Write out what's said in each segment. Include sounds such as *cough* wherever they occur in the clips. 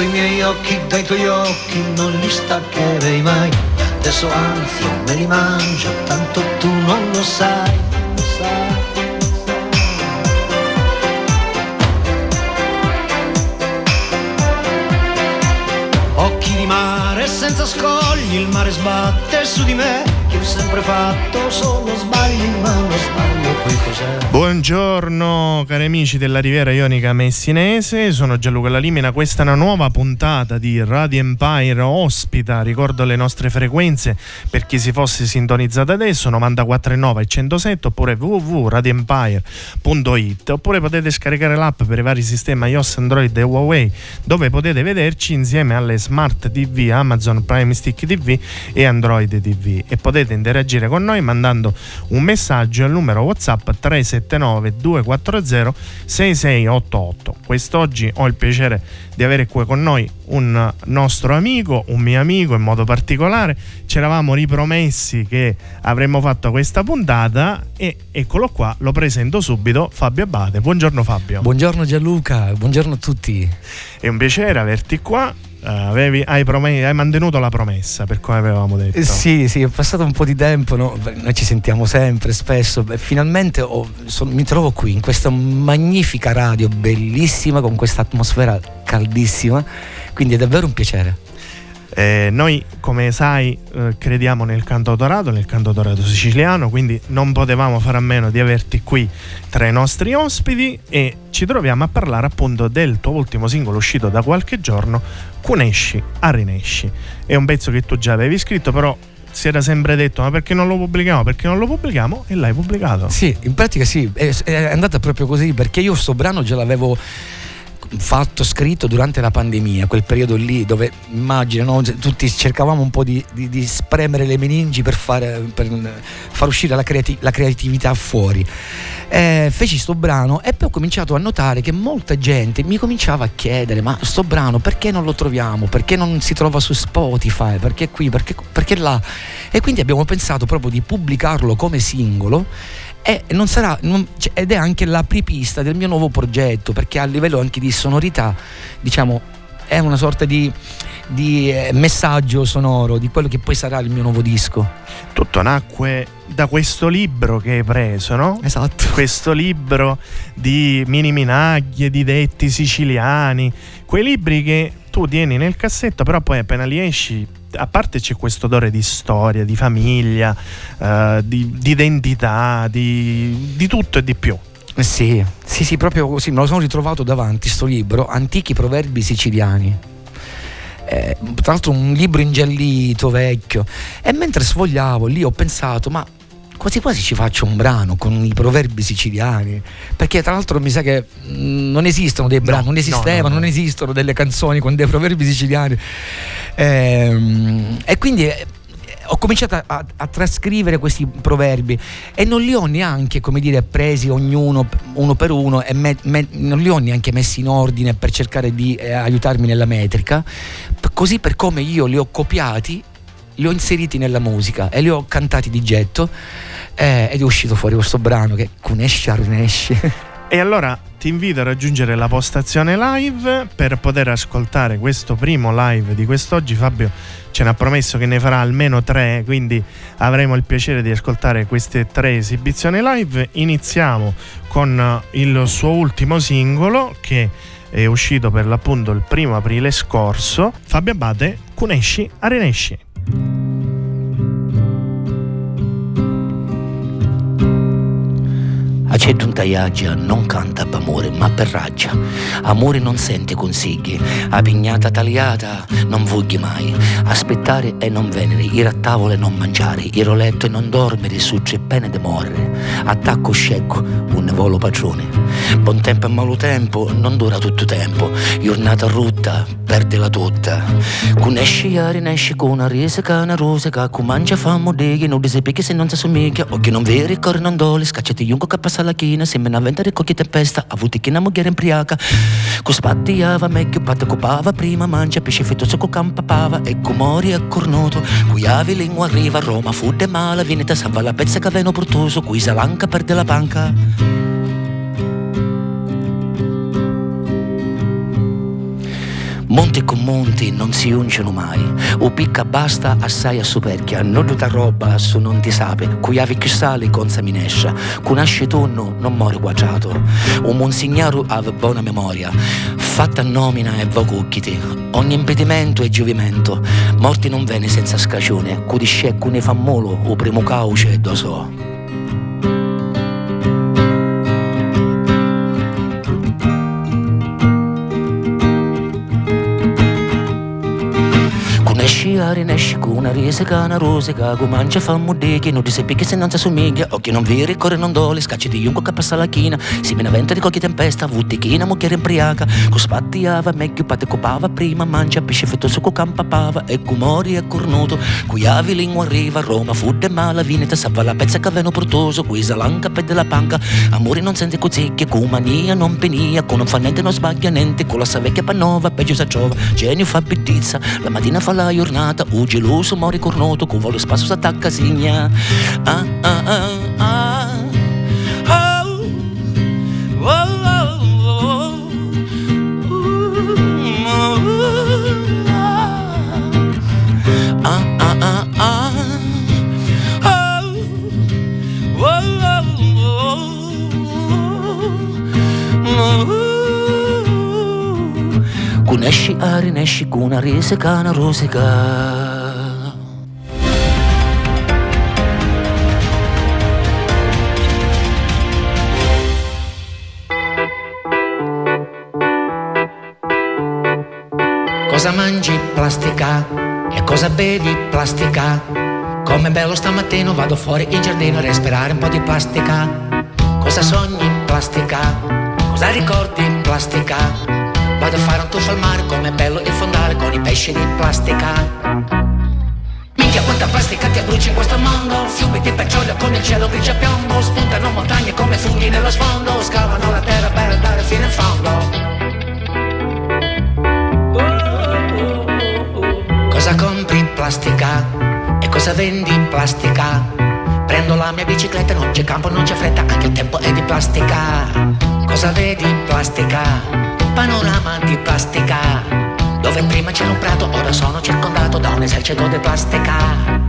I miei occhi dai tuoi occhi non li staccherei mai Adesso anzi me li mangio Tanto tu non lo sai. Occhi di mare senza scogli, il mare sbatte su di me, che ho sempre fatto solo sbagli, ma non sbaglio poi cos'è? Buongiorno cari amici della Riviera Ionica Messinese, sono Gianluca Lalimina, questa è una nuova puntata di Radio Empire ospita, ricordo le nostre frequenze per chi si fosse sintonizzato adesso, 94.9 e 107 oppure www.radioempire.it oppure potete scaricare l'app per i vari sistemi iOS, Android e Huawei dove potete vederci insieme alle Smart TV, Amazon Prime Stick TV e Android TV e potete interagire con noi mandando un messaggio al numero WhatsApp 379 240 6688. Quest'oggi ho il piacere di avere qui con noi un nostro amico, un mio amico in modo particolare. Ci eravamo ripromessi che avremmo fatto questa puntata e eccolo qua, lo presento subito, Fabio Abate. Buongiorno Fabio. Buongiorno Gianluca, buongiorno a tutti. È un piacere averti qua. Uh, avevi, hai, prom- hai, mantenuto la promessa per come avevamo detto. Eh, sì, sì, è passato un po' di tempo, no? noi ci sentiamo sempre, spesso. Beh, finalmente ho, sono, mi trovo qui in questa magnifica radio, bellissima, con questa atmosfera caldissima, quindi è davvero un piacere. Eh, noi, come sai, eh, crediamo nel cantautorato, nel cantautorato siciliano, quindi non potevamo fare a meno di averti qui tra i nostri ospiti e ci troviamo a parlare appunto del tuo ultimo singolo uscito da qualche giorno, Cunesci a Rinesci. È un pezzo che tu già avevi scritto, però si era sempre detto ma perché non lo pubblichiamo? Perché non lo pubblichiamo e l'hai pubblicato. Sì, in pratica sì, è, è andata proprio così perché io sto brano già l'avevo fatto scritto durante la pandemia, quel periodo lì dove immagino no? tutti cercavamo un po' di, di, di spremere le meningi per, fare, per far uscire la, creati- la creatività fuori. Eh, feci sto brano e poi ho cominciato a notare che molta gente mi cominciava a chiedere ma sto brano perché non lo troviamo, perché non si trova su Spotify, perché qui, perché, perché là. E quindi abbiamo pensato proprio di pubblicarlo come singolo e non sarà, non, cioè, ed è anche l'apripista del mio nuovo progetto perché a livello anche di sonorità diciamo è una sorta di, di eh, messaggio sonoro di quello che poi sarà il mio nuovo disco tutto nacque da questo libro che hai preso no? esatto questo libro di mini minaglie di detti siciliani quei libri che tu tieni nel cassetto però poi appena li esci a parte c'è questo odore di storia, di famiglia, uh, di, di, identità, di, di, tutto e di più. Sì, sì, sì, proprio così, me lo sono ritrovato davanti, sto libro, Antichi proverbi siciliani. Eh, tra l'altro un libro ingiallito, vecchio. E mentre sfogliavo lì ho pensato, ma quasi quasi ci faccio un brano con i proverbi siciliani perché tra l'altro mi sa che non esistono dei brani, no, non esistevano, no, no, non esistono delle canzoni con dei proverbi siciliani. Ehm, e quindi ho cominciato a, a, a, trascrivere questi proverbi e non li ho neanche, come dire, presi ognuno uno per uno e me, me, non li ho neanche messi in ordine per cercare di eh, aiutarmi nella metrica, così per come io li ho copiati, li ho inseriti nella musica e li ho cantati di getto eh, ed è uscito fuori questo brano che Kunesh Arnesh. E allora ti invito a raggiungere la postazione live per poter ascoltare questo primo live di quest'oggi. Fabio ce n'ha promesso che ne farà almeno tre, quindi avremo il piacere di ascoltare queste tre esibizioni live. Iniziamo con il suo ultimo singolo che è uscito per l'appunto il primo aprile scorso. Fabio Abate, Kuneshi Areneshi. Accetto un tagliaggia, non canta d'amore, ma per raggia. Amore non sente consigli, a pignata tagliata non vogli mai. Aspettare e non venere, ir a tavola e non mangiare, ir a letto e non dormire, su c'è pene de morre. Attacco scecco, un volo padrone. Buon tempo e malo tempo, non dura tutto tempo. Giornata rutta, perde la tutta. Con esci a rinesci con una risa una rosa, con mangia famo degli, non disepi che se non si assomiglia, o che non veri, corre non doli, scacciati junco che passa la china, se me ne avventare con chi tempesta, avuti che una moglie imbriaca. Con spattiava meglio, patte copava, prima mangia, pesce fettoso con campapava, e con mori e cornuto, cui avi lingua arriva a Roma, fu de mala, viene te salva la pezza che avevano portoso, cui salanca perde la panca. Monti con monti non si unciono mai, o picca basta assai a superchia, non tutta roba su non ti sape, cui avi più sale con saminescia, con asce tonno non muore guagiato, un monsignaro ave buona memoria, fatta nomina e vocucchiti, ogni impedimento è giovimento, morti non venne senza scagione, cudisce ne fa molo, o primo cauce do so. Sciare nesci con una risica, una rosica mangia fa non ti seppi che se non si assomiglia. Occhi non veri, corre non dole Scacci di junco che passa la china. Si me ne venta di qualche tempesta Vutti china, mucchiere imbriaca. Con spattiava, meglio pate copava Prima mangia, pesce fettoso con campapava E cumori e cornuto Cui avi lingua arriva. Roma Fudde mala, vineta, salva la pezza che avevano portoso. Qui salanca, pede la panca. Amore non sente cozicchia Con mania, non penia. Con non fa niente, non sbaglia niente. Con la sa vecchia pannova, peggio sa giova Genio fa pittizza La mattina fa la giornata, geloso mori cornuto, con volo spasso s'attacca signa. Ah, ah, ah, ah. Oh, oh. Kuneshi ari neshi kuna risika na rusika Cosa mangi? Plastica. E cosa bevi? Plastica. Come bello stamattina vado fuori in giardino a respirare un po' di plastica. Cosa sogni? Plastica. Cosa ricordi? Plastica. Vado a fare un tuffo al mare, come bello il fondale con i pesci di plastica. Minchia quanta plastica ti bruci in questo mondo Fiumi di petrolio con il cielo grigio a piombo Spuntano montagne come funghi nello sfondo Scavano la terra per andare fino in fondo Cosa compri? Plastica. E cosa vendi? Plastica. Prendo la mia bicicletta, non c'è campo, non c'è fretta, anche il tempo è di plastica. Cosa vedi? Plastica. Panorama di plastica. Dove prima c'era un prato, ora sono circondato da un esercito di plastica.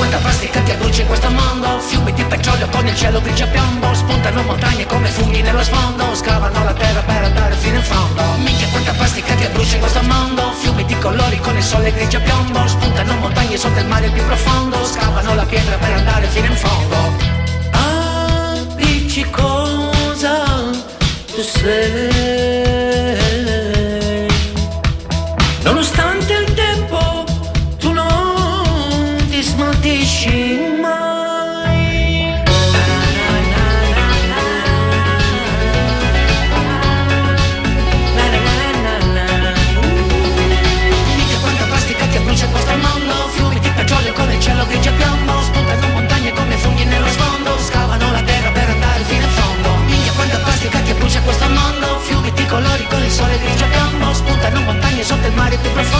Quanta plastica ti in questo mondo. Fiumi di petrolio con il cielo grigio a piombo. Spuntano montagne come funghi nello sfondo. Scavano la terra per andare fino in fondo. Minchia quanta plastica ti in questo mondo. Fiumi di colori con il sole grigio a piombo. Spuntano montagne sotto il mare più profondo. Scavano la pietra per andare fino in fondo. Ah, dici cosa tu sei finisci mai. Mica quanta plastica ti questo mondo, fiumi di petrolio con il cielo grigio piombo, spuntano montagne come funghi nello sfondo, scavano la terra per andare fino in fondo. Mica quanta plastica ti questo mondo, fiumi di colori con il sole grigio piombo, spuntano montagne sotto il mare più profondo.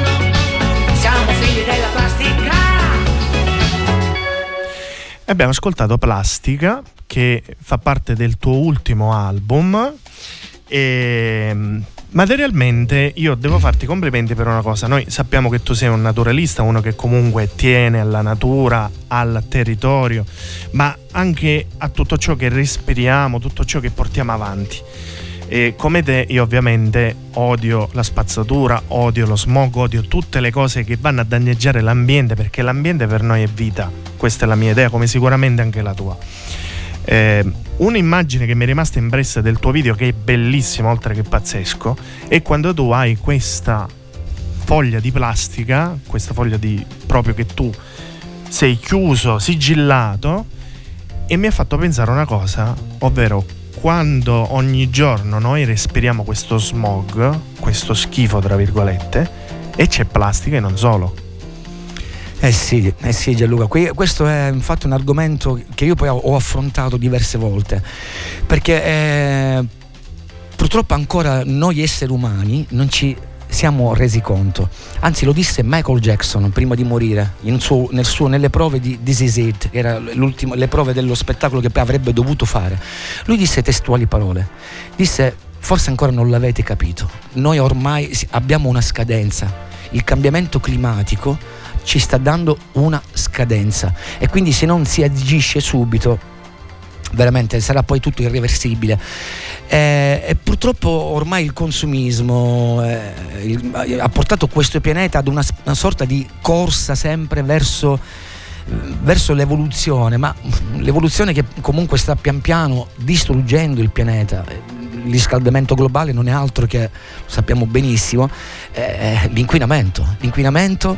Abbiamo ascoltato Plastica, che fa parte del tuo ultimo album. E mm, materialmente io devo farti complimenti per una cosa. Noi sappiamo che tu sei un naturalista, uno che comunque tiene alla natura, al territorio, ma anche a tutto ciò che respiriamo, tutto ciò che portiamo avanti. E come te, io ovviamente odio la spazzatura, odio lo smog, odio tutte le cose che vanno a danneggiare l'ambiente, perché l'ambiente per noi è vita. Questa è la mia idea, come sicuramente anche la tua. Eh, un'immagine che mi è rimasta impressa del tuo video, che è bellissima, oltre che pazzesco, è quando tu hai questa foglia di plastica, questa foglia di proprio che tu sei chiuso, sigillato, e mi ha fatto pensare una cosa, ovvero quando ogni giorno noi respiriamo questo smog, questo schifo tra virgolette, e c'è plastica e non solo. Eh sì, eh sì Gianluca, Que- questo è infatti un argomento che io poi ho affrontato diverse volte, perché eh, purtroppo ancora noi esseri umani non ci siamo resi conto. Anzi, lo disse Michael Jackson prima di morire, suo- nel suo- nelle prove di This Is It, che era l'ultimo- le prove dello spettacolo che avrebbe dovuto fare. Lui disse testuali parole. Disse, forse ancora non l'avete capito, noi ormai abbiamo una scadenza. Il cambiamento climatico ci sta dando una scadenza e quindi se non si agisce subito veramente sarà poi tutto irreversibile. Eh, e purtroppo ormai il consumismo eh, il- ha portato questo pianeta ad una, una sorta di corsa sempre verso, verso l'evoluzione, ma l'evoluzione che comunque sta pian piano distruggendo il pianeta. Il riscaldamento globale non è altro che, lo sappiamo benissimo, eh, l'inquinamento, l'inquinamento,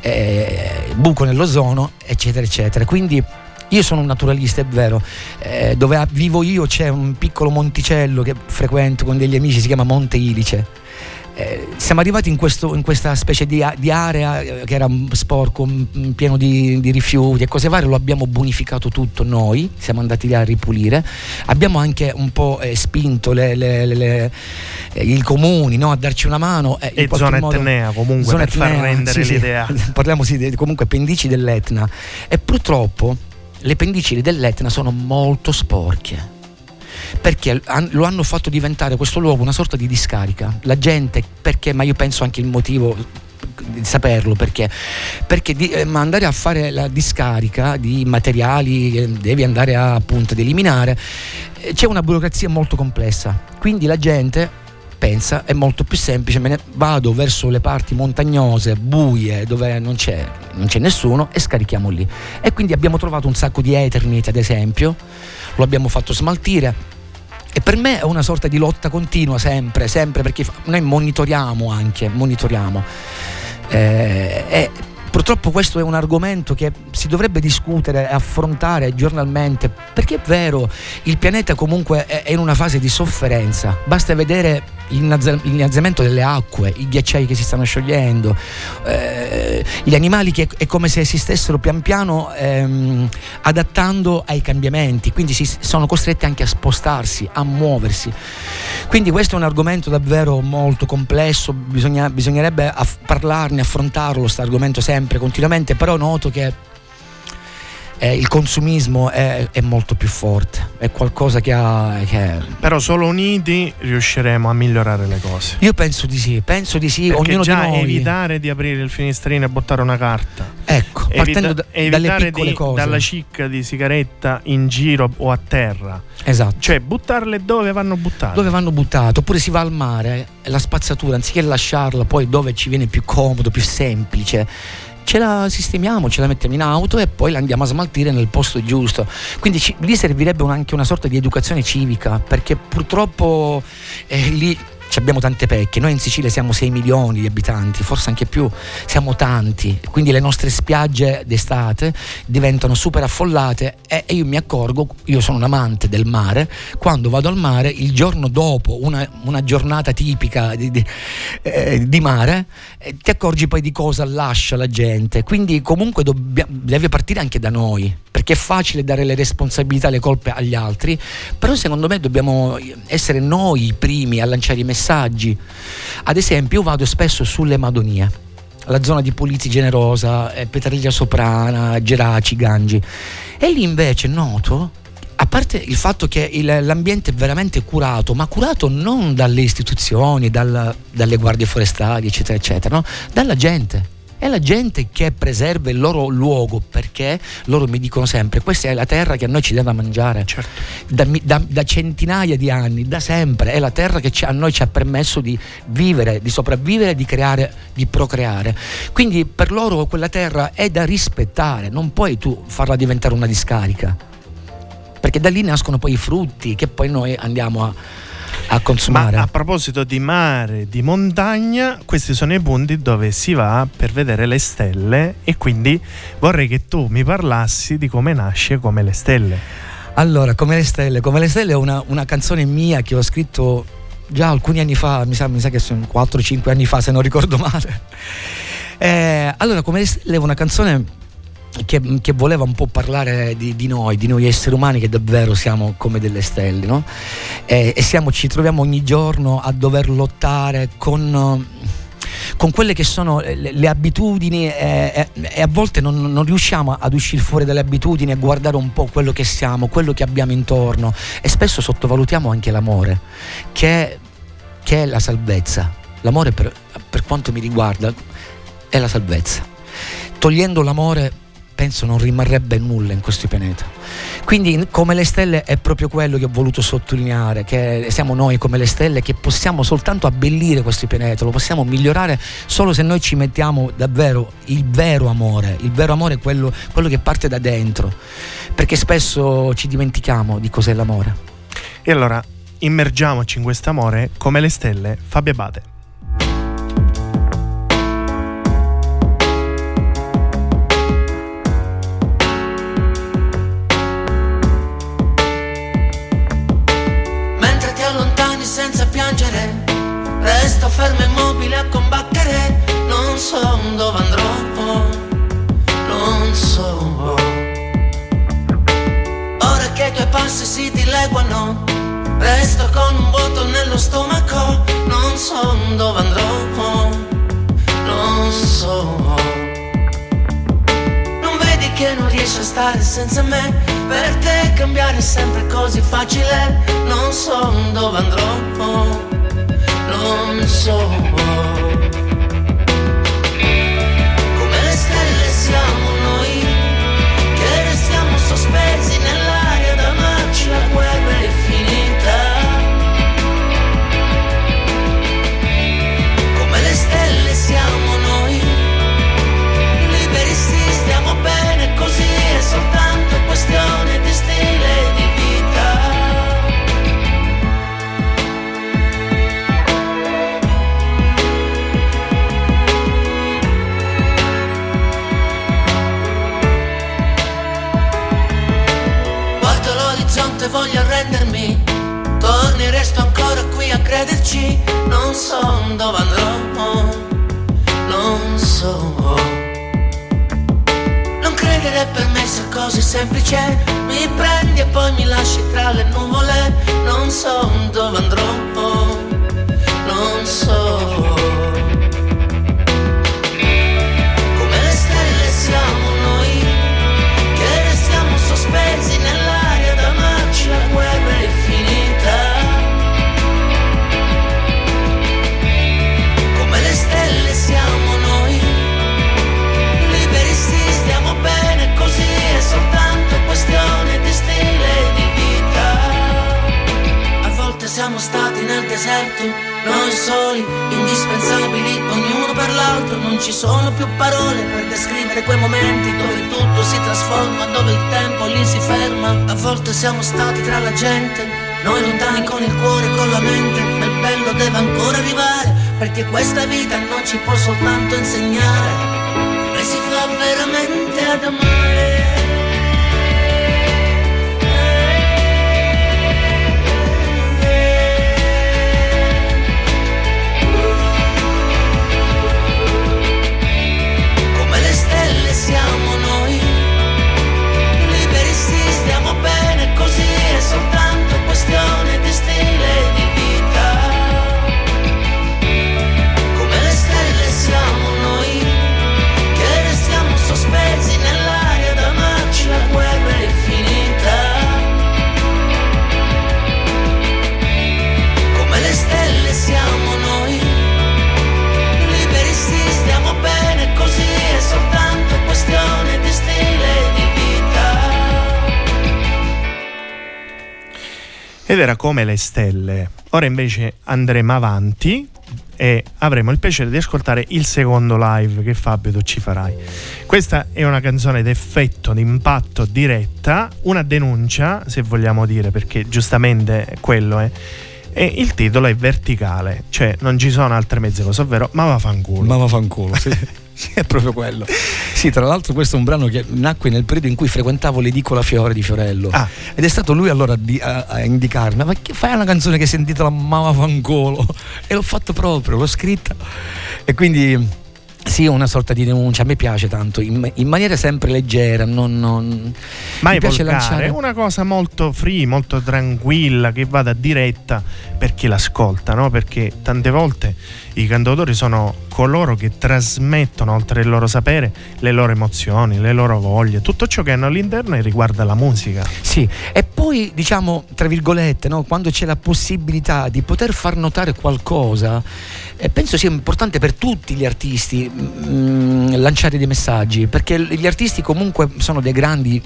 eh, buco nell'ozono, eccetera, eccetera. Quindi io sono un naturalista, è vero. Eh, dove vivo io c'è un piccolo monticello che frequento con degli amici, si chiama Monte Ilice. Eh, siamo arrivati in, questo- in questa specie di, di area eh, che era sporco, pieno di, di rifiuti e cose varie, lo abbiamo bonificato tutto noi, siamo andati lì a ripulire. Abbiamo anche un po' eh, spinto le- le- le- eh, i comuni no, a darci una mano. eh, E zona modo- etnea comunque zona per far etnea, rendere sì, sì. l'idea. *laughs* Parliamo sì, comunque pendici dell'Etna e purtroppo le pendici dell'Etna sono molto sporche perché lo hanno fatto diventare questo luogo una sorta di discarica. La gente, perché, ma io penso anche il motivo di saperlo perché perché di, eh, ma andare a fare la discarica di materiali che devi andare a, appunto ad eliminare eh, c'è una burocrazia molto complessa quindi la gente pensa è molto più semplice me ne vado verso le parti montagnose buie dove non c'è, non c'è nessuno e scarichiamo lì. E quindi abbiamo trovato un sacco di Eternit ad esempio lo abbiamo fatto smaltire. E per me è una sorta di lotta continua sempre, sempre perché noi monitoriamo anche, monitoriamo. Eh, e purtroppo questo è un argomento che si dovrebbe discutere e affrontare giornalmente, perché è vero, il pianeta comunque è in una fase di sofferenza, basta vedere l'innalzamento delle acque, i ghiacciai che si stanno sciogliendo, eh, gli animali che è come se si stessero pian piano ehm, adattando ai cambiamenti, quindi si sono costretti anche a spostarsi, a muoversi. Quindi questo è un argomento davvero molto complesso, bisogna- bisognerebbe aff- parlarne, affrontarlo, questo argomento sempre, continuamente, però noto che eh, il consumismo è, è molto più forte, è qualcosa che ha... Che Però solo uniti riusciremo a migliorare le cose. io penso di sì, penso di sì, Perché ognuno già di noi. evitare di aprire il finestrino e buttare una carta. Ecco, Evita- partendo da- dalle piccole di- cose. dalla cicca di sigaretta in giro o a terra. Esatto. Cioè buttarle dove vanno buttate. Dove vanno buttate? Oppure si va al mare la spazzatura, anziché lasciarla poi dove ci viene più comodo, più semplice, ce la sistemiamo, ce la mettiamo in auto e poi la andiamo a smaltire nel posto giusto. Quindi ci- lì servirebbe anche una sorta di educazione civica, perché purtroppo eh, lì abbiamo tante pecche. Noi in Sicilia siamo 6 milioni di abitanti, forse anche più, siamo tanti, quindi le nostre spiagge d'estate diventano super affollate e, io mi accorgo, io sono un amante del mare, quando vado al mare il giorno dopo una, una giornata tipica di, di, eh, di mare, eh, ti accorgi poi di cosa lascia la gente. Quindi comunque dobbia, deve partire anche da noi, perché è facile dare le responsabilità, le colpe agli altri, però secondo me dobbiamo essere noi i primi a lanciare i messaggi messaggi. Ad esempio, io vado spesso sulle Madonie, la zona di Pulizzi Generosa, eh, Petriglia Soprana, Geraci, Gangi. E lì invece noto a parte il fatto che il, l'ambiente è veramente curato, ma curato non dalle istituzioni, dal, dalle guardie forestali, eccetera, eccetera, no? dalla gente è la gente che preserva il loro luogo perché loro mi dicono sempre questa è la terra che a noi ci deve mangiare. Certo. da, da, da, centinaia di anni, da sempre è la terra che ci, a noi ci ha permesso di vivere, di sopravvivere, di creare, di procreare. Quindi per loro quella terra è da rispettare non puoi tu farla diventare una discarica. Perché da lì nascono poi i frutti che poi noi andiamo a a consumare. Ma a proposito di mare, di montagna, questi sono i punti dove si va per vedere le stelle e quindi vorrei che tu mi parlassi di come nasce Come le stelle. Allora, Come le stelle, Come le stelle è una, una canzone mia che ho scritto già alcuni anni fa, mi sa, mi sa che sono 4-5 anni fa se non ricordo male. Eh, allora, Come le stelle è una canzone che, che, voleva un po' parlare di, di, noi, di noi esseri umani che davvero siamo come delle stelle, no? E, e siamo, ci troviamo ogni giorno a dover lottare con con quelle che sono le, le abitudini e, e, e, a volte non, non, riusciamo ad uscire fuori dalle abitudini e guardare un po' quello che siamo, quello che abbiamo intorno e spesso sottovalutiamo anche l'amore, che, che è la salvezza. L'amore per, per quanto mi riguarda è la salvezza. Togliendo l'amore penso non rimarrebbe nulla in questo pianeta. Quindi come le stelle è proprio quello che ho voluto sottolineare, che siamo noi come le stelle che possiamo soltanto abbellire questo pianeta, lo possiamo migliorare solo se noi ci mettiamo davvero il vero amore, il vero amore è quello, quello che parte da dentro, perché spesso ci dimentichiamo di cos'è l'amore. E allora immergiamoci in questo amore come le stelle, Fabio Abate. Passi si dileguano, resto con un vuoto nello stomaco, non so dove andrò, non so. Non vedi che non riesci a stare senza me, per te cambiare è sempre così facile, non so dove andrò. Non so. La guerra è finita. Come le stelle siamo noi, liberi sì, stiamo bene così, è soltanto questione di stile crederci Non so dove andrò Non so. Non credere per me sia così semplice Mi prendi e poi mi lasci tra le nuvole. Non so dove andrò Non so nel deserto, noi soli, indispensabili, ognuno per l'altro, non ci sono più parole per descrivere quei momenti dove tutto si trasforma, dove il tempo lì si ferma. A volte siamo stati tra la gente, Noi lontani con il cuore e con la mente, ma il bello deve ancora arrivare, perché questa vita non ci può soltanto insegnare, e si fa veramente ad amare. stealing ed era come le stelle. Ora invece andremo avanti e avremo il piacere di ascoltare il secondo live che Fabio tu ci farai. Questa è una canzone d'effetto, d'impatto diretta, una denuncia, se vogliamo dire, perché giustamente quello è. E il titolo è verticale, cioè non ci sono altre mezze cose, ovvero ma va fanculo. Ma va fanculo, sì. *laughs* Sì, è proprio quello. Sì, tra l'altro questo è un brano che nacque nel periodo in cui frequentavo l'edicola Fiore di Fiorello. Ah. Ed è stato lui allora a, a, indicarmi, ma che fai una canzone che si intitola Mama Fangolo? E l'ho fatto proprio, l'ho scritta. E quindi sì, una sorta di denuncia, a me piace tanto, in, in maniera sempre leggera, non, non mai mi piace volgare, lanciare una cosa molto free, molto tranquilla, che vada diretta per chi l'ascolta, no? Perché tante volte i cantautori sono coloro che trasmettono oltre il loro sapere le loro emozioni, le loro voglie, tutto ciò che hanno all'interno e riguarda la musica. Sì, e poi diciamo, tra virgolette, no? quando c'è la possibilità di poter far notare qualcosa, eh, penso sia importante per tutti gli artisti mh, mm, lanciare dei messaggi, perché gli artisti comunque sono dei grandi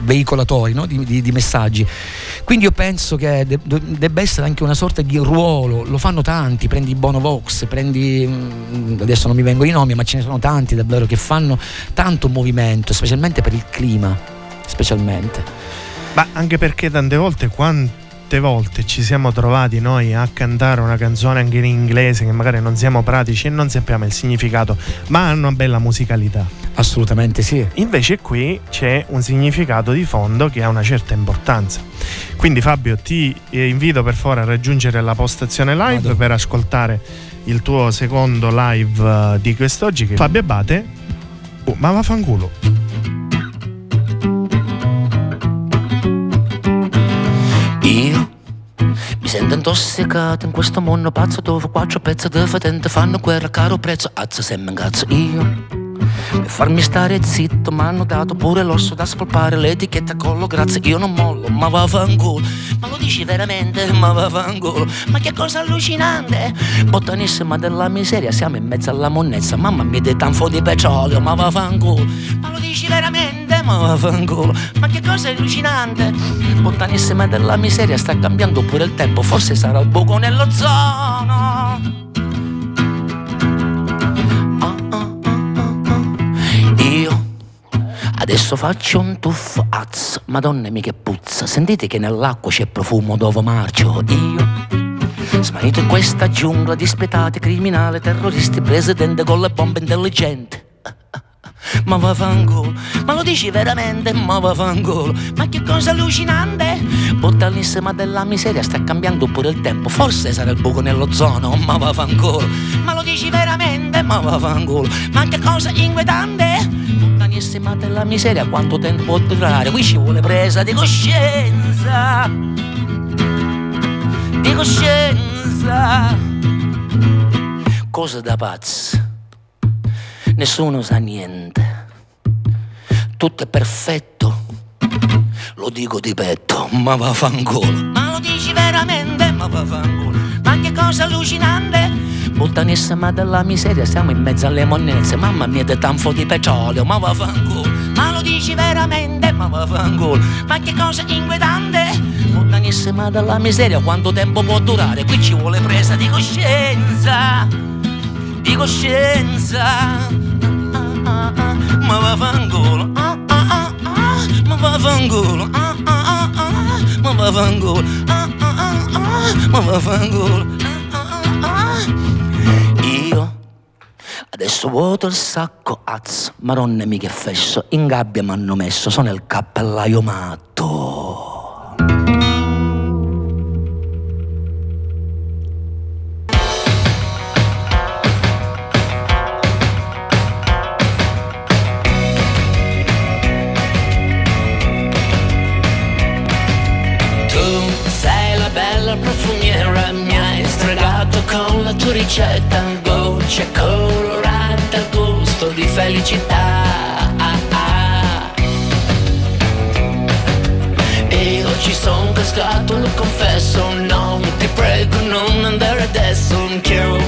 veicolatori no? di, di, di, messaggi. Quindi io penso che de- debba essere anche una sorta di ruolo, lo fanno tanti, prendi Bono Vox, prendi, mh, mm, adesso non mi vengono i nomi, ma ce ne sono tanti davvero che fanno tanto movimento, specialmente per il clima, specialmente. Ma anche perché tante volte quante volte ci siamo trovati noi a cantare una canzone anche in inglese che magari non siamo pratici e non sappiamo il significato, ma hanno una bella musicalità. Assolutamente sì. Invece qui c'è un significato di fondo che ha una certa importanza. Quindi Fabio ti invito per favore a raggiungere la postazione live Vado. per ascoltare il tuo secondo live eh, di quest'oggi che Fabio Abate. Oh, ma vaffanculo. Io mi sento intossicato in questo mondo pazzo dove quattro pezzi di fatente fanno guerra a caro prezzo. Azza se mi incazzo io. Per farmi stare zitto mi hanno dato pure l'osso da spolpare l'etichetta collo grazie io non mollo ma va fanculo ma lo dici veramente? Ma va fanculo ma che cosa allucinante. Bottanissima della miseria siamo in mezzo alla monnezza mamma mia dei tanfo di petrolio ma va fanculo ma lo dici veramente? Ma va fanculo ma che cosa allucinante. Bottanissima della miseria sta cambiando pure il tempo forse sarà il buco nell'ozono Adesso faccio un tuffo, madonna mia che puzza. Sentite che nell'acqua c'è profumo dove marcio io. Smarrito in questa giungla di spietati criminali, terroristi, presidente con le bombe intelligenti. Ma va fangolo, ma lo dici veramente? Ma va fangolo, ma che cosa allucinante! Bottanissima della miseria sta cambiando pure il tempo, forse sarà il buco nell'ozono, ma va fangolo, ma lo dici veramente? Ma va fangolo, ma che cosa inquietante! Bottanissima della miseria, quanto tempo durare? Qui ci vuole presa di coscienza, di coscienza, cosa da pazzi nessuno sa niente, tutto è perfetto, lo dico di petto, ma va fangolo. Ma lo dici veramente, ma va fangolo. Ma che cosa allucinante? Buttanissima della miseria, siamo in mezzo alle monnezze, mamma mia, di tanfo di petrolio, ma va fangolo. Ma lo dici veramente, ma va fangolo. Ma che cosa inquietante? Buttanissima della miseria, quanto tempo può durare? Qui ci vuole presa di coscienza di coscienza ma va vangolo, ah ah ah ah, ma va vangolo, ah ah ah ah, ma va vangolo, ah ah ah ah, ma va vangolo, ah ah ah. ah. Io adesso vuoto il sacco, azz, maronne mica fesso, in gabbia mi hanno messo, sono il cappellaio matto. Con la tua ricetta, dolce, colorata, gusto di felicità. Io ci son cascato, lo confesso, no, ti prego non andare adesso, che ho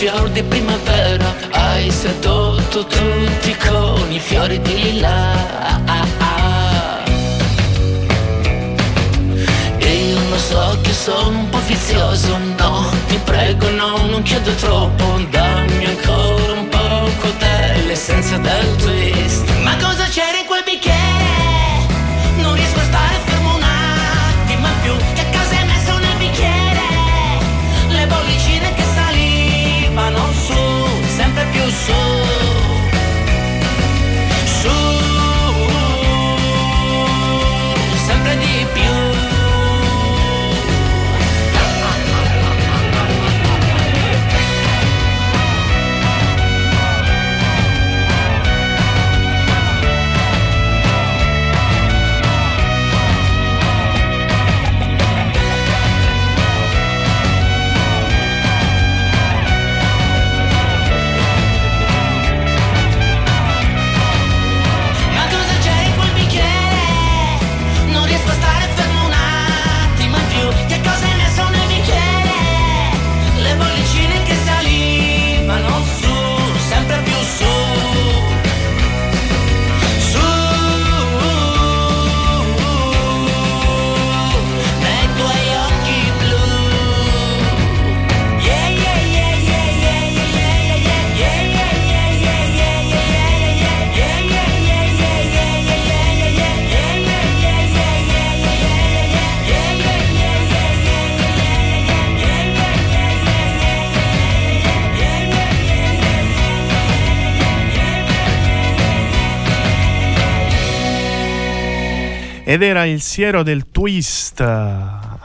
fior di primavera. Hai sedotto tutti con i fiori di lilla. Io lo so che sono un po' vizioso, no, ti prego, no, non chiedo troppo, dammi ancora un poco dell'essenza del twist. Ma cosa c'era in quel bicchiere? sou. Ed era il siero del twist. *laughs*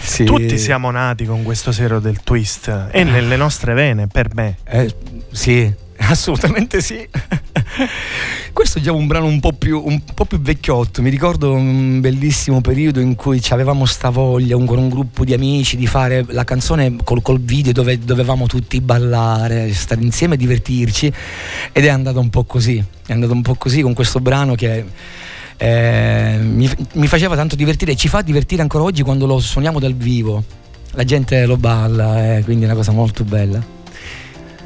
Sì. Tutti siamo nati con questo siero del twist. È nelle nostre vene, per me. Eh, sì, *laughs* assolutamente sì. *laughs* Questo è già un brano un po, più, un po' più vecchiotto. Mi ricordo un bellissimo periodo in cui avevamo sta voglia un- con un gruppo di amici di fare la canzone col, col video dove dovevamo tutti ballare, stare insieme e divertirci. Ed è andato un po' così. È andato un po' così con questo brano che. Eh, mi, mi faceva tanto divertire e ci fa divertire ancora oggi quando lo suoniamo dal vivo. La gente lo balla, eh, quindi è una cosa molto bella.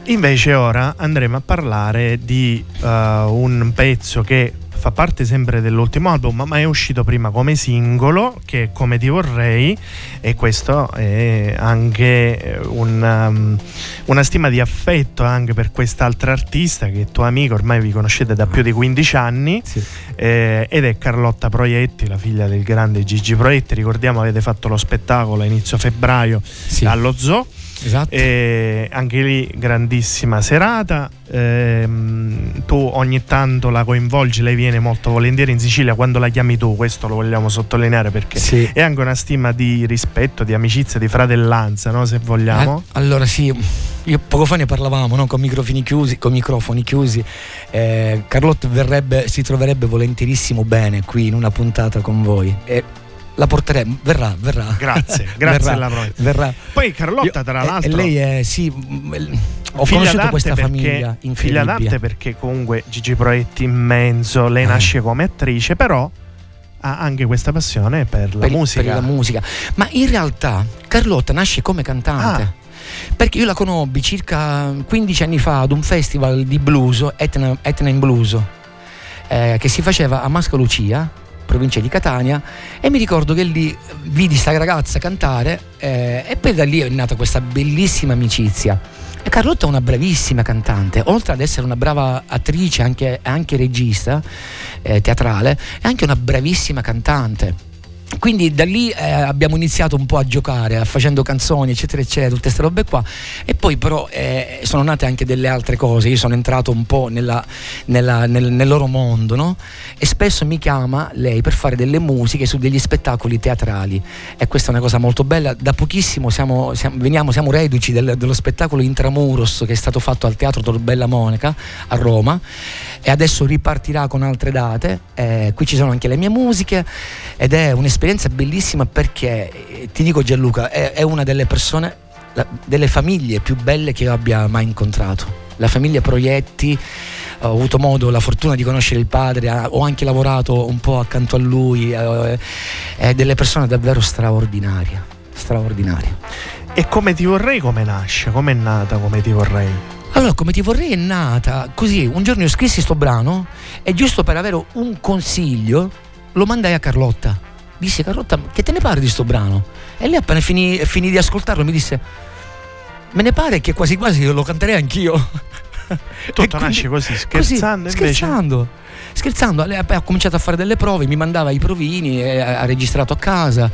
Invece ora andremo a parlare di eh, un pezzo che fa parte sempre dell'ultimo album, ma è uscito prima come singolo, che è Come ti vorrei, e questo è anche eh, un, um, una stima di affetto anche per quest'altra artista che è tua amica, ormai vi conoscete da più di 15 anni, Sì. eh, ed è Carlotta Proietti, la figlia del grande Gigi Proietti. Ricordiamo avete fatto lo spettacolo a inizio febbraio Sì. allo Zoo. Esatto. E anche lì grandissima serata. Ehm, tu ogni tanto la coinvolgi, lei viene molto volentieri in Sicilia quando la chiami tu, questo lo vogliamo sottolineare perché Sì. è anche una stima di rispetto, di amicizia, di fratellanza, no? se vogliamo. Eh, allora sì, io poco fa ne parlavamo no? con microfoni chiusi, con microfoni chiusi. Eh, Carlotta verrebbe, si troverebbe volentierissimo bene qui in una puntata con voi. E la porteremo, verrà, verrà. Grazie, *laughs* grazie verrà, alla Proietti. verrà. Poi Carlotta, Io- tra e- l'altro, E lei è, sì, m- l- ho figlia conosciuto questa perché- famiglia figlia d'arte perché comunque Gigi Proietti immenso, lei Eh. nasce come attrice, però ha anche questa passione per la per, musica. per la musica. Ma in realtà Carlotta nasce come cantante. Ah. Perché io la conobbi circa 15 anni fa ad un festival di blues, Etna, Etna in Blues, eh, che si faceva a Masca Lucia, provincia di Catania, e mi ricordo che lì vidi sta ragazza cantare eh, e poi da lì è nata questa bellissima amicizia. E Carlotta è una bravissima cantante, oltre ad essere una brava attrice, anche, anche regista eh, teatrale, è anche una bravissima cantante. Quindi da lì eh, abbiamo iniziato un po' a giocare, facendo canzoni, eccetera, eccetera, tutte queste robe qua. E poi però eh, sono nate anche delle altre cose. Io sono entrato un po' nella- nella- nel, nel loro mondo, no? E spesso mi chiama lei per fare delle musiche su degli spettacoli teatrali. E questa è una cosa molto bella. Da pochissimo siamo, siamo- veniamo, siamo reduci del- dello spettacolo Intramuros che è stato fatto al Teatro Torbella Monica a Roma. E adesso ripartirà con altre date. Eh, qui ci sono anche le mie musiche ed è un'esperienza bellissima perché eh, ti dico Gianluca, è, è una delle persone, la- delle famiglie più belle che io abbia mai incontrato. La famiglia Proietti, ho avuto modo, la fortuna di conoscere il padre, ho anche lavorato un po' accanto a lui, eh, è delle persone davvero straordinarie, straordinarie. E come ti vorrei, come nasce? Come è nata come ti vorrei? Allora, come ti vorrei è nata così, un giorno io scrissi sto brano e giusto per avere un consiglio lo mandai a Carlotta. Disse Carlotta, che te ne pare di sto brano? E lei appena finì, finì di ascoltarlo mi disse, me ne pare che quasi quasi lo canterei anch'io. Tutto *laughs* nasce così, scherzando così, invece. Scherzando. Scherzando, lei ha cominciato a fare delle prove, mi mandava i provini, ha registrato a casa.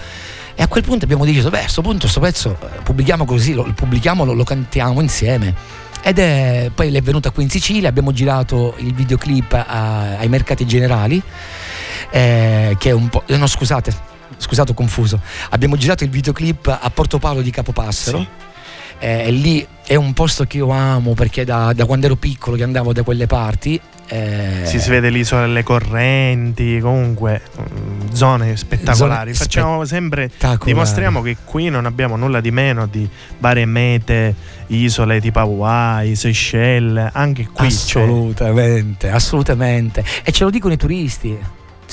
E a quel punto abbiamo deciso, beh, a questo punto, sto pezzo, eh, pubblichiamo così, lo, pubblichiamolo, lo cantiamo insieme. Ed è, poi è venuta qui in Sicilia, abbiamo girato il videoclip a- ai mercati generali, eh, che è un po'... eh, No, scusate, scusate, ho confuso. Abbiamo girato il videoclip a Porto Paolo di Capopassero. Sì. Eh, lì è un posto che io amo perché da, da quando ero piccolo che andavo da quelle parti. eh, Si, si vede l'isola delle correnti, comunque mm, zone spettacolari. Zone Facciamo sempre, dimostriamo che qui non abbiamo nulla di meno di varie mete, isole tipo Hawaii, Seychelles, anche qui c'è. Assolutamente, assolutamente. E ce lo dicono i turisti.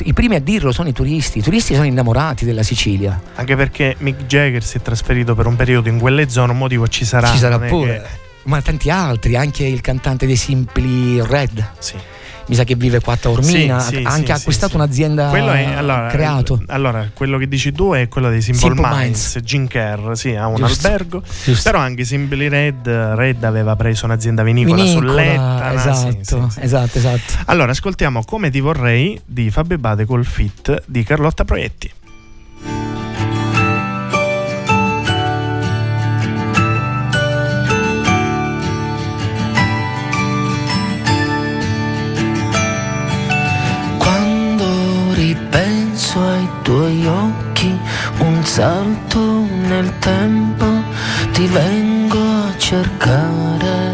I primi a dirlo sono i turisti. I turisti sono innamorati della Sicilia. Anche perché Mick Jagger si è trasferito per un periodo in quelle zone, un motivo ci sarà. Ci sarà pure. che- Ma tanti altri, anche il cantante dei Simpli Red. Sì. Mi sa che vive qua a Taormina. Sì, sì, ha anche sì, acquistato un'azienda Quello è allora, creato. allora, quello che dici tu è quello dei Simple, Simple Minds, Minds. Jim Kerr, sì, ha un Giusto. albergo. Giusto. Però anche Simply Red, Red aveva preso un'azienda vinicola, Vinicola, sull'Etna. esatto, esatto, esatto. Allora, ascoltiamo Come ti vorrei di Fabio Bade col fit di Carlotta Proietti. Salto nel tempo, ti vengo a cercare.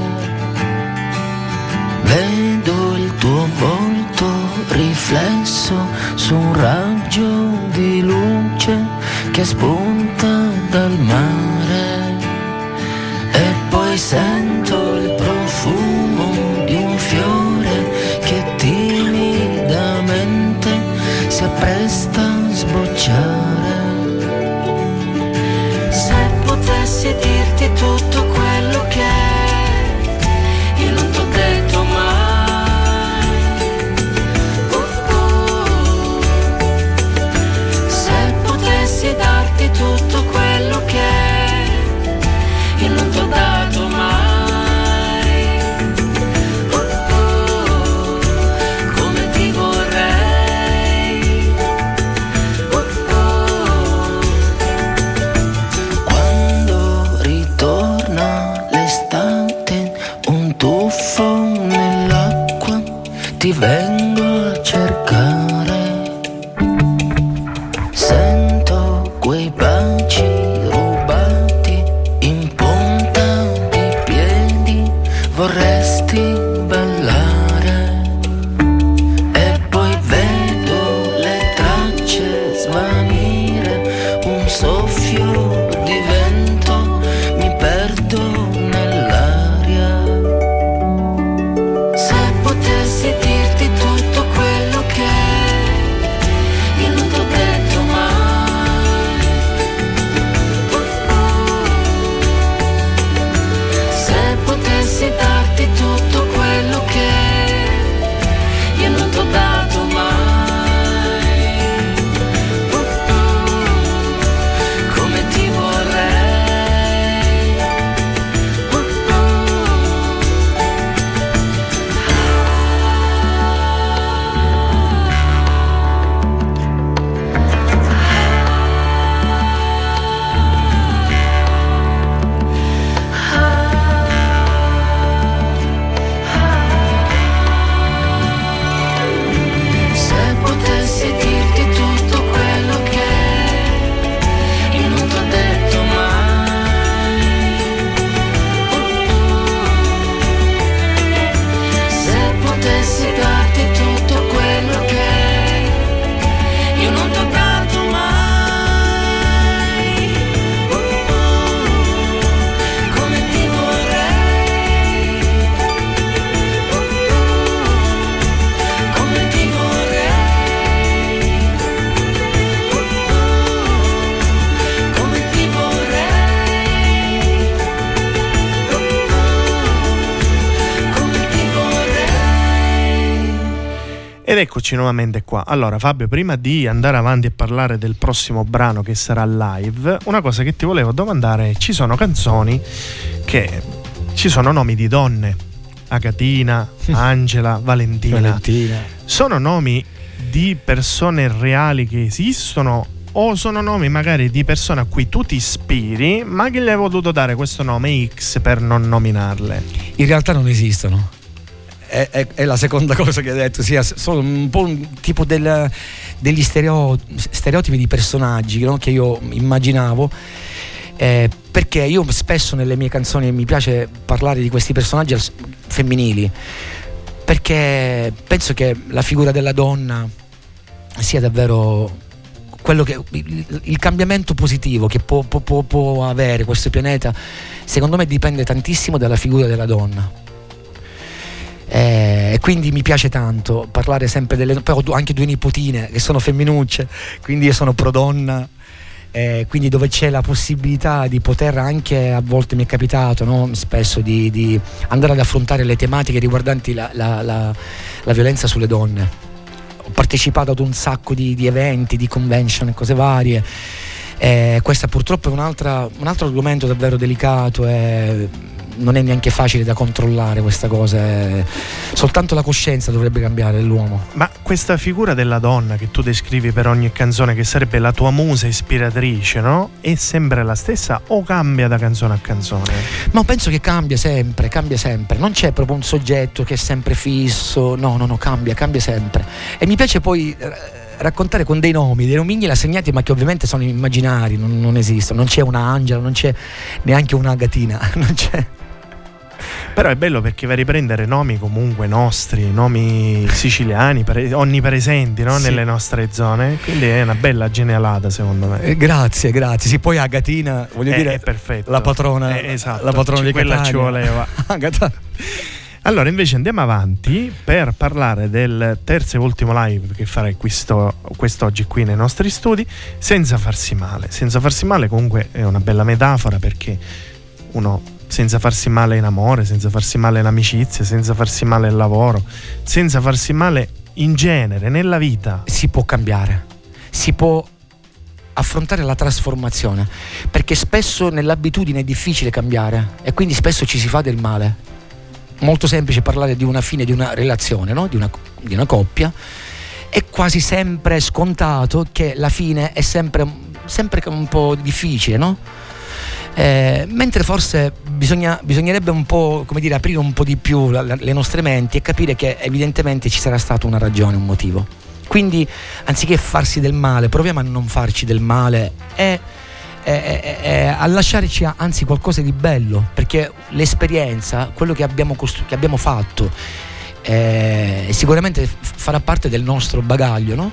Vedo il tuo volto riflesso su un raggio di luce che spunta dal mare. E poi sento il profumo di un fiore che timidamente si appresta vengo a cercare. Sento quei baci rubati in punta di piedi, vorresti Ed eccoci nuovamente qua. Allora, Fabio, prima di andare avanti e parlare del prossimo brano che sarà live, una cosa che ti volevo domandare: ci sono canzoni che ci sono nomi di donne. Agatina, *laughs* Angela, Valentina. Valentina. Sono nomi di persone reali che esistono o sono nomi magari di persone a cui tu ti ispiri, ma che gli hai voluto dare questo nome X per non nominarle? In realtà non esistono è, è, è, la seconda *laughs* cosa che hai detto, sì, sono un po' un tipo del, degli stereo, stereotipi di personaggi no? che io immaginavo. Eh, perché io spesso nelle mie canzoni mi piace parlare di questi personaggi femminili perché penso che la figura della donna sia davvero che il, il cambiamento positivo che può, può, può avere questo pianeta secondo me dipende tantissimo dalla figura della donna eh, e quindi mi piace tanto parlare sempre delle poi ho anche due nipotine che sono femminucce quindi io sono pro donna eh, quindi dove c'è la possibilità di poter anche a volte mi è capitato no? spesso di, di, andare ad affrontare le tematiche riguardanti la, la, la, la, violenza sulle donne ho partecipato ad un sacco di, di eventi di convention e cose varie eh, questo purtroppo è un altro argomento davvero delicato e non è neanche facile da controllare questa cosa, soltanto la coscienza dovrebbe cambiare dell'uomo. Ma questa figura della donna che tu descrivi per ogni canzone, che sarebbe la tua musa ispiratrice, no? È sempre la stessa o cambia da canzone a canzone? Ma penso che cambia sempre, cambia sempre, non c'è proprio un soggetto che è sempre fisso, no, no, no, cambia, cambia sempre. E mi piace poi eh, raccontare con dei nomi, dei nomini assegnati ma che ovviamente sono immaginari, non, non esistono, non c'è una Angela, non c'è neanche una Gatina, *laughs* non c'è. Però è bello perché va a riprendere nomi comunque nostri, nomi siciliani, pre- onnipresenti no? sì. nelle nostre zone. Quindi è una bella genialata secondo me. Eh, grazie, grazie. Sì, poi Agatina, voglio è, dire, è perfetto. la patrona, eh, esatto. la patrona di quella Catania. ci voleva. *laughs* Allora, invece andiamo avanti per parlare del terzo e ultimo live che farai questo, quest'oggi qui nei nostri studi, senza farsi male. Senza farsi male comunque è una bella metafora perché uno senza farsi male in amore, senza farsi male in amicizia, senza farsi male al lavoro, senza farsi male in genere, nella vita. Si può cambiare, si può affrontare la trasformazione, perché spesso nell'abitudine è difficile cambiare e quindi spesso ci si fa del male. Molto semplice parlare di una fine di una relazione, no? di, una, di una coppia. È quasi sempre scontato che la fine è sempre, sempre un po' difficile, no? Eh, mentre forse bisogna, bisognerebbe un po' come dire, aprire un po' di più la, la, le nostre menti e capire che evidentemente ci sarà stata una ragione, un motivo. Quindi anziché farsi del male, proviamo a non farci del male e, e, e a lasciarci anzi qualcosa di bello, perché l'esperienza, quello che abbiamo, costru- che abbiamo fatto, eh, sicuramente farà parte del nostro bagaglio. No?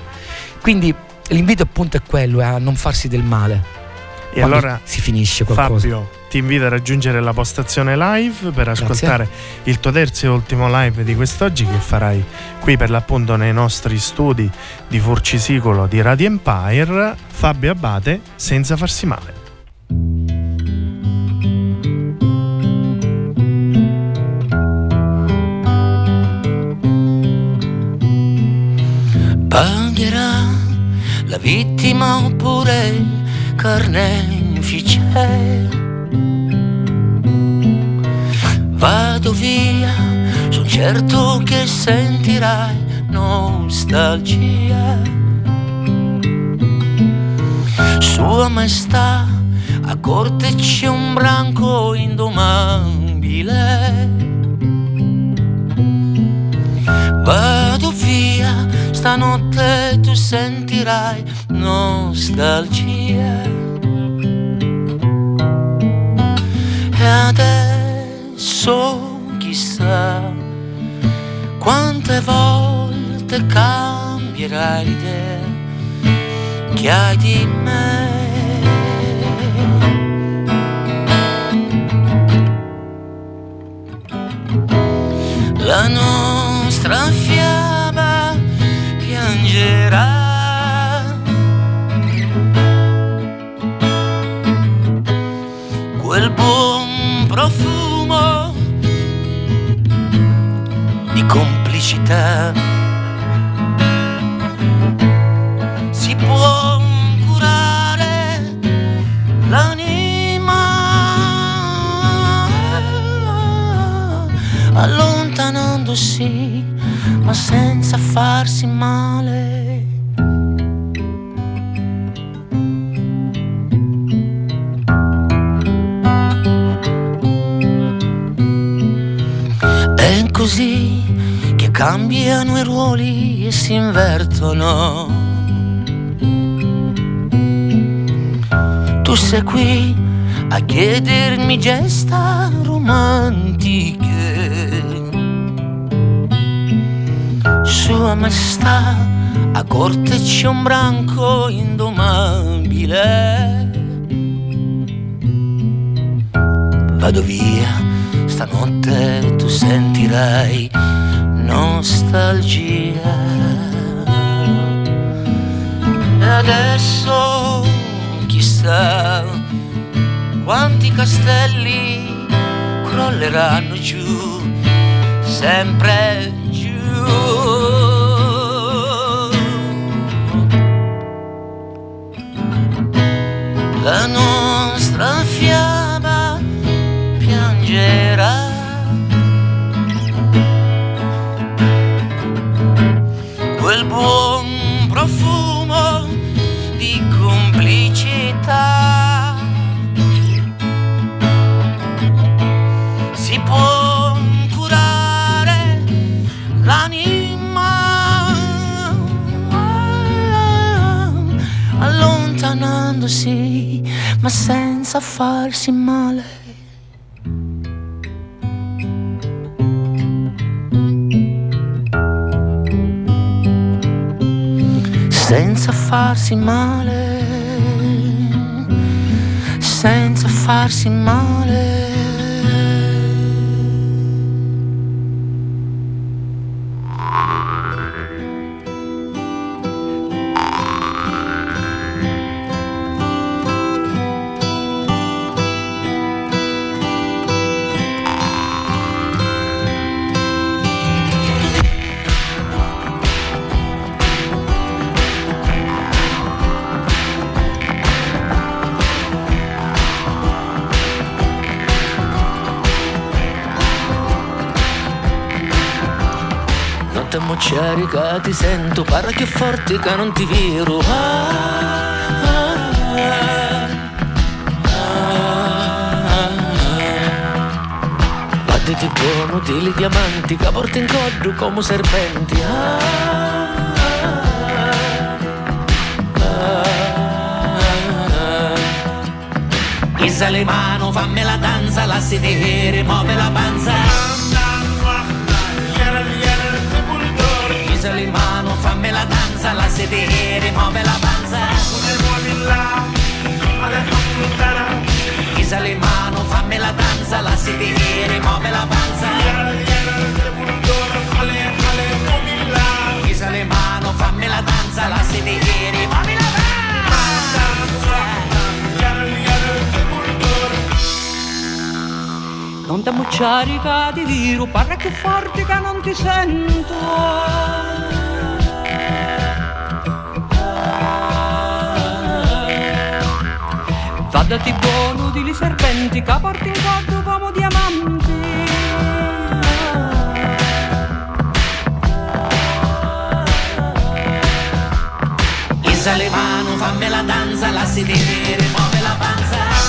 Quindi l'invito appunto è quello, è a non farsi del male e allora si finisce qualcosa. Fabio ti invito a raggiungere la postazione live per ascoltare Grazie. il tuo terzo e ultimo live di quest'oggi che farai qui per l'appunto nei nostri studi di Furcisicolo di Radio Empire. Fabio Abate senza farsi male. Pagherà la vittima oppure carnefice. Vado via, sono certo che sentirai nostalgia. Sua maestà, a corte c'è un branco indomabile. Vado via, stanotte tu sentirai nostalgia. E adesso chissà quante volte cambierai l'idea che hai di me. La nostra fiamma piangerà. un profumo di complicità. Si può curare l'anima allontanandosi ma senza farsi male. Così che cambiano i ruoli e si invertono. Tu sei qui a chiedermi gesta romantiche. Sua maestà a corte c'è un branco indomabile. Vado via, stanotte tu sentirai nostalgia. E adesso chissà quanti castelli crolleranno giù, sempre giù. La nostra fiaba senza farsi male. Senza farsi male, senza farsi male. Notte mocciarica ti sento, parla che forte che non ti viro. Ah, ah, ah, ah. Guardati buono, utili diamanti che porti in codo come serpenti. Ah, ah, ah. Isa le mano, fammi la danza, la sedere, muove la panza. Isa le mano, fammi la danza, la sedere, muove la panza. Isa le mano, fammi la danza, la sedere, muove la panza. Isa le mano, fammi la danza, la sedere, muove la panza. Non ti mucciarica di viro, parla più forte che non ti sento. Vadati buono di li serpenti che porti in cordo come diamanti. Isa le mano, fammi la danza, la sedere, muove la panza.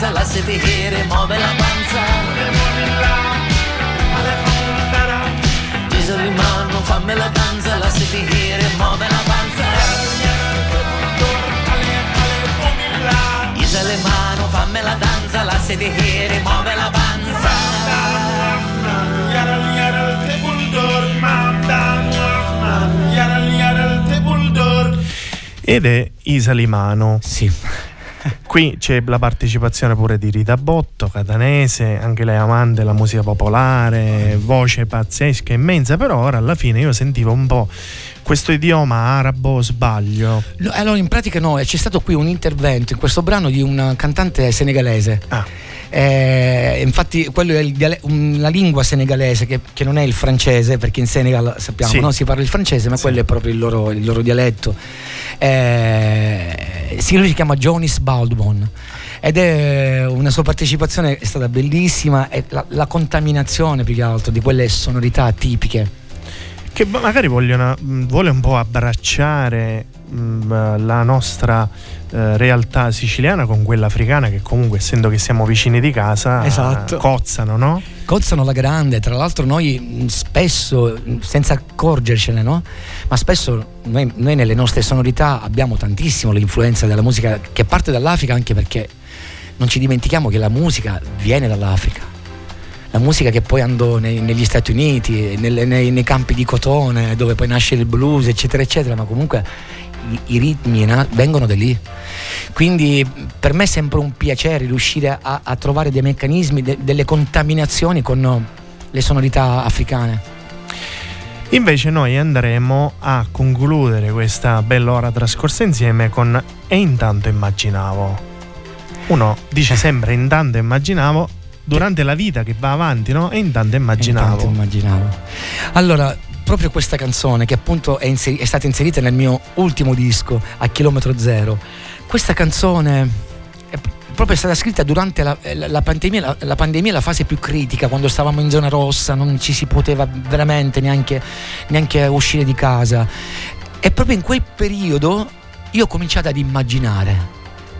danza, la sedere muove la panza. Gesù in mano, fammi la danza, la sedere muove la panza. Isa le mano, fammi la danza, la sedere muove la panza. Yaral yaral table door, mamma, yaral yaral table door. Ed è Isa Sì. Qui c'è la partecipazione pure di Rita Botto, catanese, anche lei amante della musica popolare, voce pazzesca, immensa, però ora alla fine io sentivo un po' questo idioma arabo, sbaglio. Allora in pratica no, c'è stato qui un intervento in questo brano di un cantante senegalese. Ah. Eh, infatti quello è il la lingua senegalese che, che non è il francese perché in Senegal sappiamo Sì. no? si parla il francese ma Sì. quello è proprio il loro, il loro dialetto Eh, sì, lui si chiama Jonis Baldwin ed è una sua partecipazione è stata bellissima e la, la contaminazione più che altro di quelle sonorità tipiche Che ma- magari vogliono, vuole un po' abbracciare mh, la nostra eh, realtà siciliana con quella africana che comunque essendo che siamo vicini di casa Esatto. cozzano, no? cozzano la grande, tra l'altro noi spesso, senza accorgercene, no? Ma spesso noi, noi nelle nostre sonorità abbiamo tantissimo l'influenza della musica che parte dall'Africa anche perché non ci dimentichiamo che la musica viene dall'Africa. La musica che poi andò nei- negli Stati Uniti, nelle- nei, nei campi di cotone, dove poi nasce il blues, eccetera, eccetera, ma comunque i, i ritmi na- vengono da lì. Quindi per me è sempre un piacere riuscire a, a trovare dei meccanismi, de- delle contaminazioni con le sonorità africane. Invece noi andremo a concludere questa bella ora trascorsa insieme con E intanto immaginavo. Uno dice sempre intanto immaginavo durante la vita che va avanti, no? E intanto immaginavo. Intanto immaginavo. Allora, proprio questa canzone che appunto è, inseri- è stata inserita nel mio ultimo disco, a chilometro zero, questa canzone è proprio stata scritta durante la, la- la pandemia, la, la pandemia, la fase più critica, quando stavamo in zona rossa, non ci si poteva veramente neanche, neanche uscire di casa. E proprio in quel periodo io ho cominciato ad immaginare.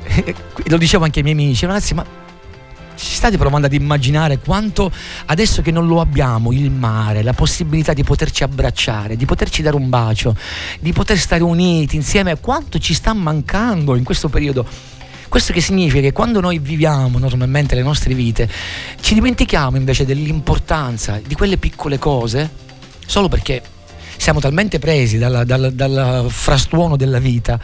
*laughs* Lo dicevo anche ai miei amici, ragazzi, ma ci state provando ad immaginare quanto adesso che non lo abbiamo, il mare, la possibilità di poterci abbracciare, di poterci dare un bacio, di poter stare uniti insieme, quanto ci sta mancando in questo periodo. Questo che significa che quando noi viviamo normalmente le nostre vite, ci dimentichiamo invece dell'importanza di quelle piccole cose, solo perché siamo talmente presi dal frastuono della vita.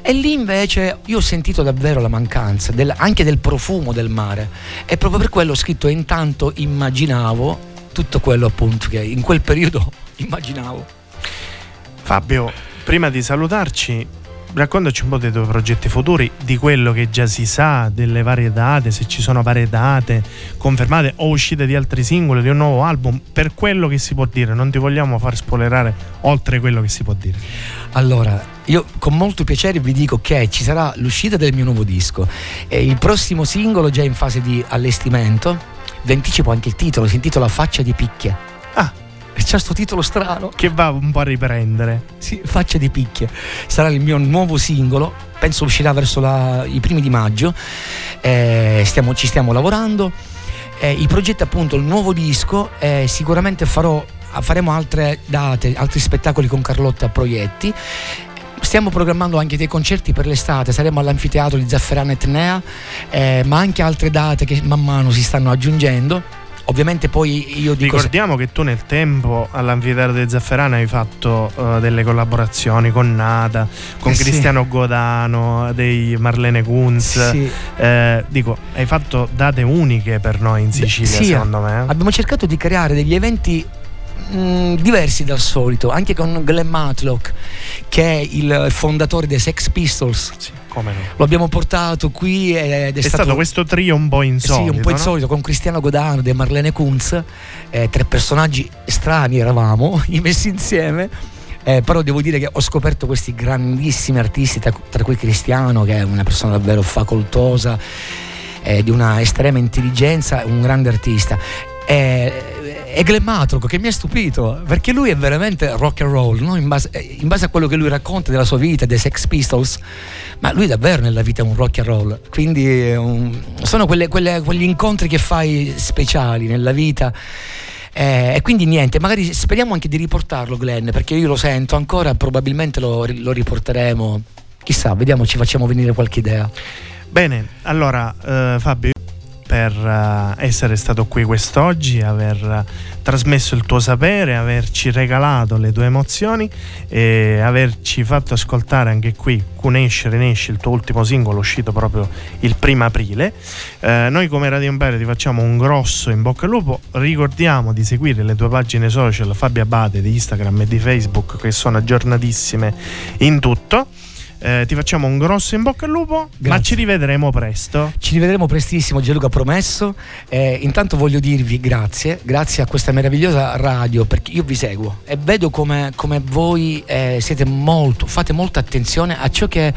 E lì invece io ho sentito davvero la mancanza del- anche del profumo del mare. E proprio per quello ho scritto e intanto immaginavo tutto quello appunto che in quel periodo *laughs* immaginavo. Fabio, prima di salutarci, raccontaci un po' dei tuoi progetti futuri, di quello che già si sa, delle varie date, se ci sono varie date confermate o uscite di altri singoli, di un nuovo album, per quello che si può dire, non ti vogliamo far spoilerare oltre quello che si può dire. Allora, io con molto piacere vi dico che ci sarà l'uscita del mio nuovo disco. E il prossimo singolo già in fase di allestimento. Vi anticipo anche il titolo, si intitola Faccia di picchia. E c'è sto titolo strano. che va un po' a riprendere. Sì, Faccia di picchia. Sarà il mio nuovo singolo. Penso uscirà verso la- i primi di maggio. Eh, stiamo- ci stiamo lavorando. Eh, il progetto appunto, il nuovo disco, eh, sicuramente farò, faremo altre date, altri spettacoli con Carlotta Proietti. Stiamo programmando anche dei concerti per l'estate, saremo all'anfiteatro di Zafferana Etnea, eh, ma anche altre date che man mano si stanno aggiungendo. Ovviamente poi io dico... Ricordiamo che tu nel tempo all'Anfiteatro di Zafferana hai fatto eh, delle collaborazioni con Nata, con Eh sì. Cristiano Godano, dei Marlene Kunz. Sì. Eh, dico, hai fatto date uniche per noi in Sicilia, Sì, secondo me. eh. Abbiamo cercato di creare degli eventi mh, diversi dal solito, anche con Glenn Matlock, che è il fondatore dei Sex Pistols. Sì, come no. Lo abbiamo portato qui ed è, È, stato, questo trio un po' eh insolito. sì, un po' no? insolito con Cristiano Godano e Marlene Kunz, eh, tre personaggi strani eravamo, *laughs* messi insieme. Eh, però devo dire che ho scoperto questi grandissimi artisti, tra, tra cui Cristiano, che è una persona davvero facoltosa, eh, di una estrema intelligenza, un grande artista. Eh, e Glenn che mi ha stupito perché lui è veramente rock and roll no? in, base, eh, in base a quello che lui racconta della sua vita dei Sex Pistols ma lui davvero nella vita è un rock and roll quindi è un- sono quelle- quelle- quegli incontri che fai speciali nella vita eh, e quindi niente, magari speriamo anche di riportarlo Glenn, perché io lo sento ancora, probabilmente lo, lo riporteremo. Chissà, vediamo, ci facciamo venire qualche idea. Bene, allora eh, Fabio, per uh, essere stato qui quest'oggi, aver uh, trasmesso il tuo sapere, averci regalato le tue emozioni e averci fatto ascoltare anche qui Cunesce Renesce, il tuo ultimo singolo uscito proprio il primo aprile. Uh, noi come Radio Impero ti facciamo un grosso in bocca al lupo, ricordiamo di seguire le tue pagine social Fabio Abate di Instagram e di Facebook che sono aggiornatissime in tutto. Eh, ti facciamo un grosso in bocca al lupo, Grazie. ma ci rivedremo presto. Ci rivedremo prestissimo, Gianluca promesso. Eh, intanto voglio dirvi grazie, grazie a questa meravigliosa radio, perché io vi seguo e vedo come, come voi eh, siete molto, fate molta attenzione a ciò che,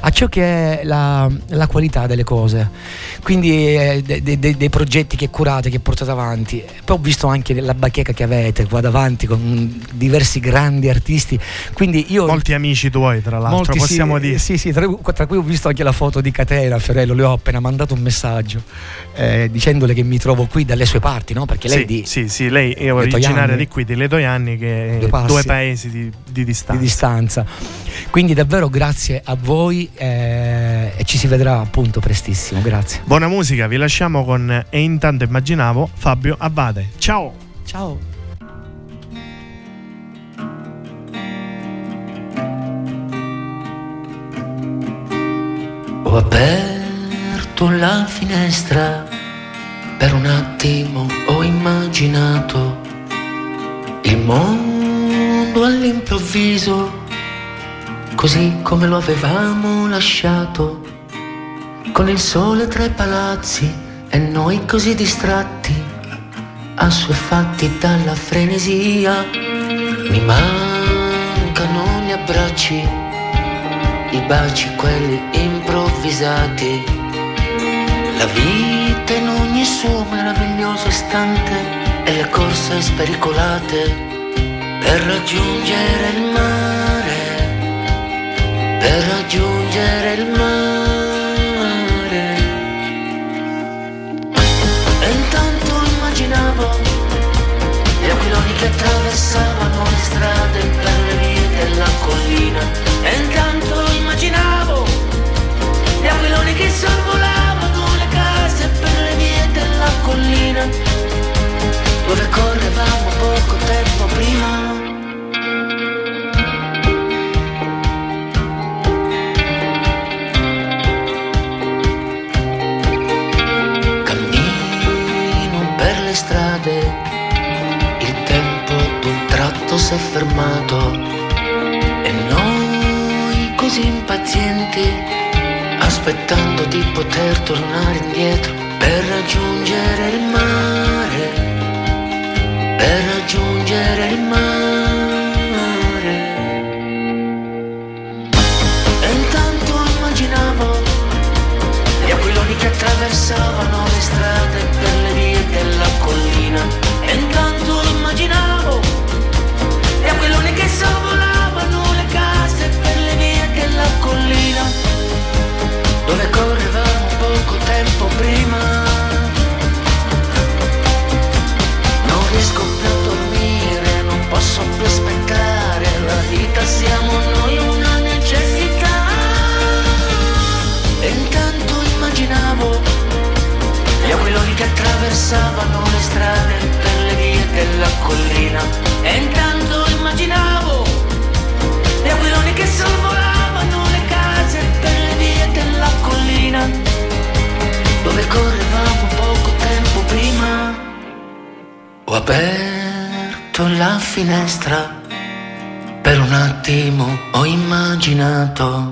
a ciò che è la, la qualità delle cose. Quindi eh, dei, dei, dei progetti che curate, che portate avanti. Poi ho visto anche la bacheca che avete qua davanti con diversi grandi artisti. Quindi io, Molti amici tuoi, tra l'altro. Molti, possiamo dire. Sì, sì, tra, tra, cui ho visto anche la foto di Catena Fiorello, le ho appena mandato un messaggio eh, dicendole che mi trovo qui dalle sue parti, no? Perché lei sì, di Sì, sì, lei è originaria di qui, di Ledoianni, che due, due paesi di, di, distanza. di, distanza. Quindi davvero grazie a voi eh, e ci si vedrà appunto prestissimo, grazie. Buona musica, vi lasciamo con E intanto immaginavo Fabio Abbate. Ciao! Ciao! Ho aperto la finestra, per un attimo ho immaginato il mondo all'improvviso, così come lo avevamo lasciato, con il sole tra i palazzi e noi così distratti, assuefatti dalla frenesia. Mi mancano gli abbracci i baci quelli improvvisati. La vita in ogni suo meraviglioso istante e le corse spericolate per raggiungere il mare, per raggiungere il mare. E intanto immaginavo gli aquiloni che attraversavano le strade per le vie della collina. Poter tornare indietro per raggiungere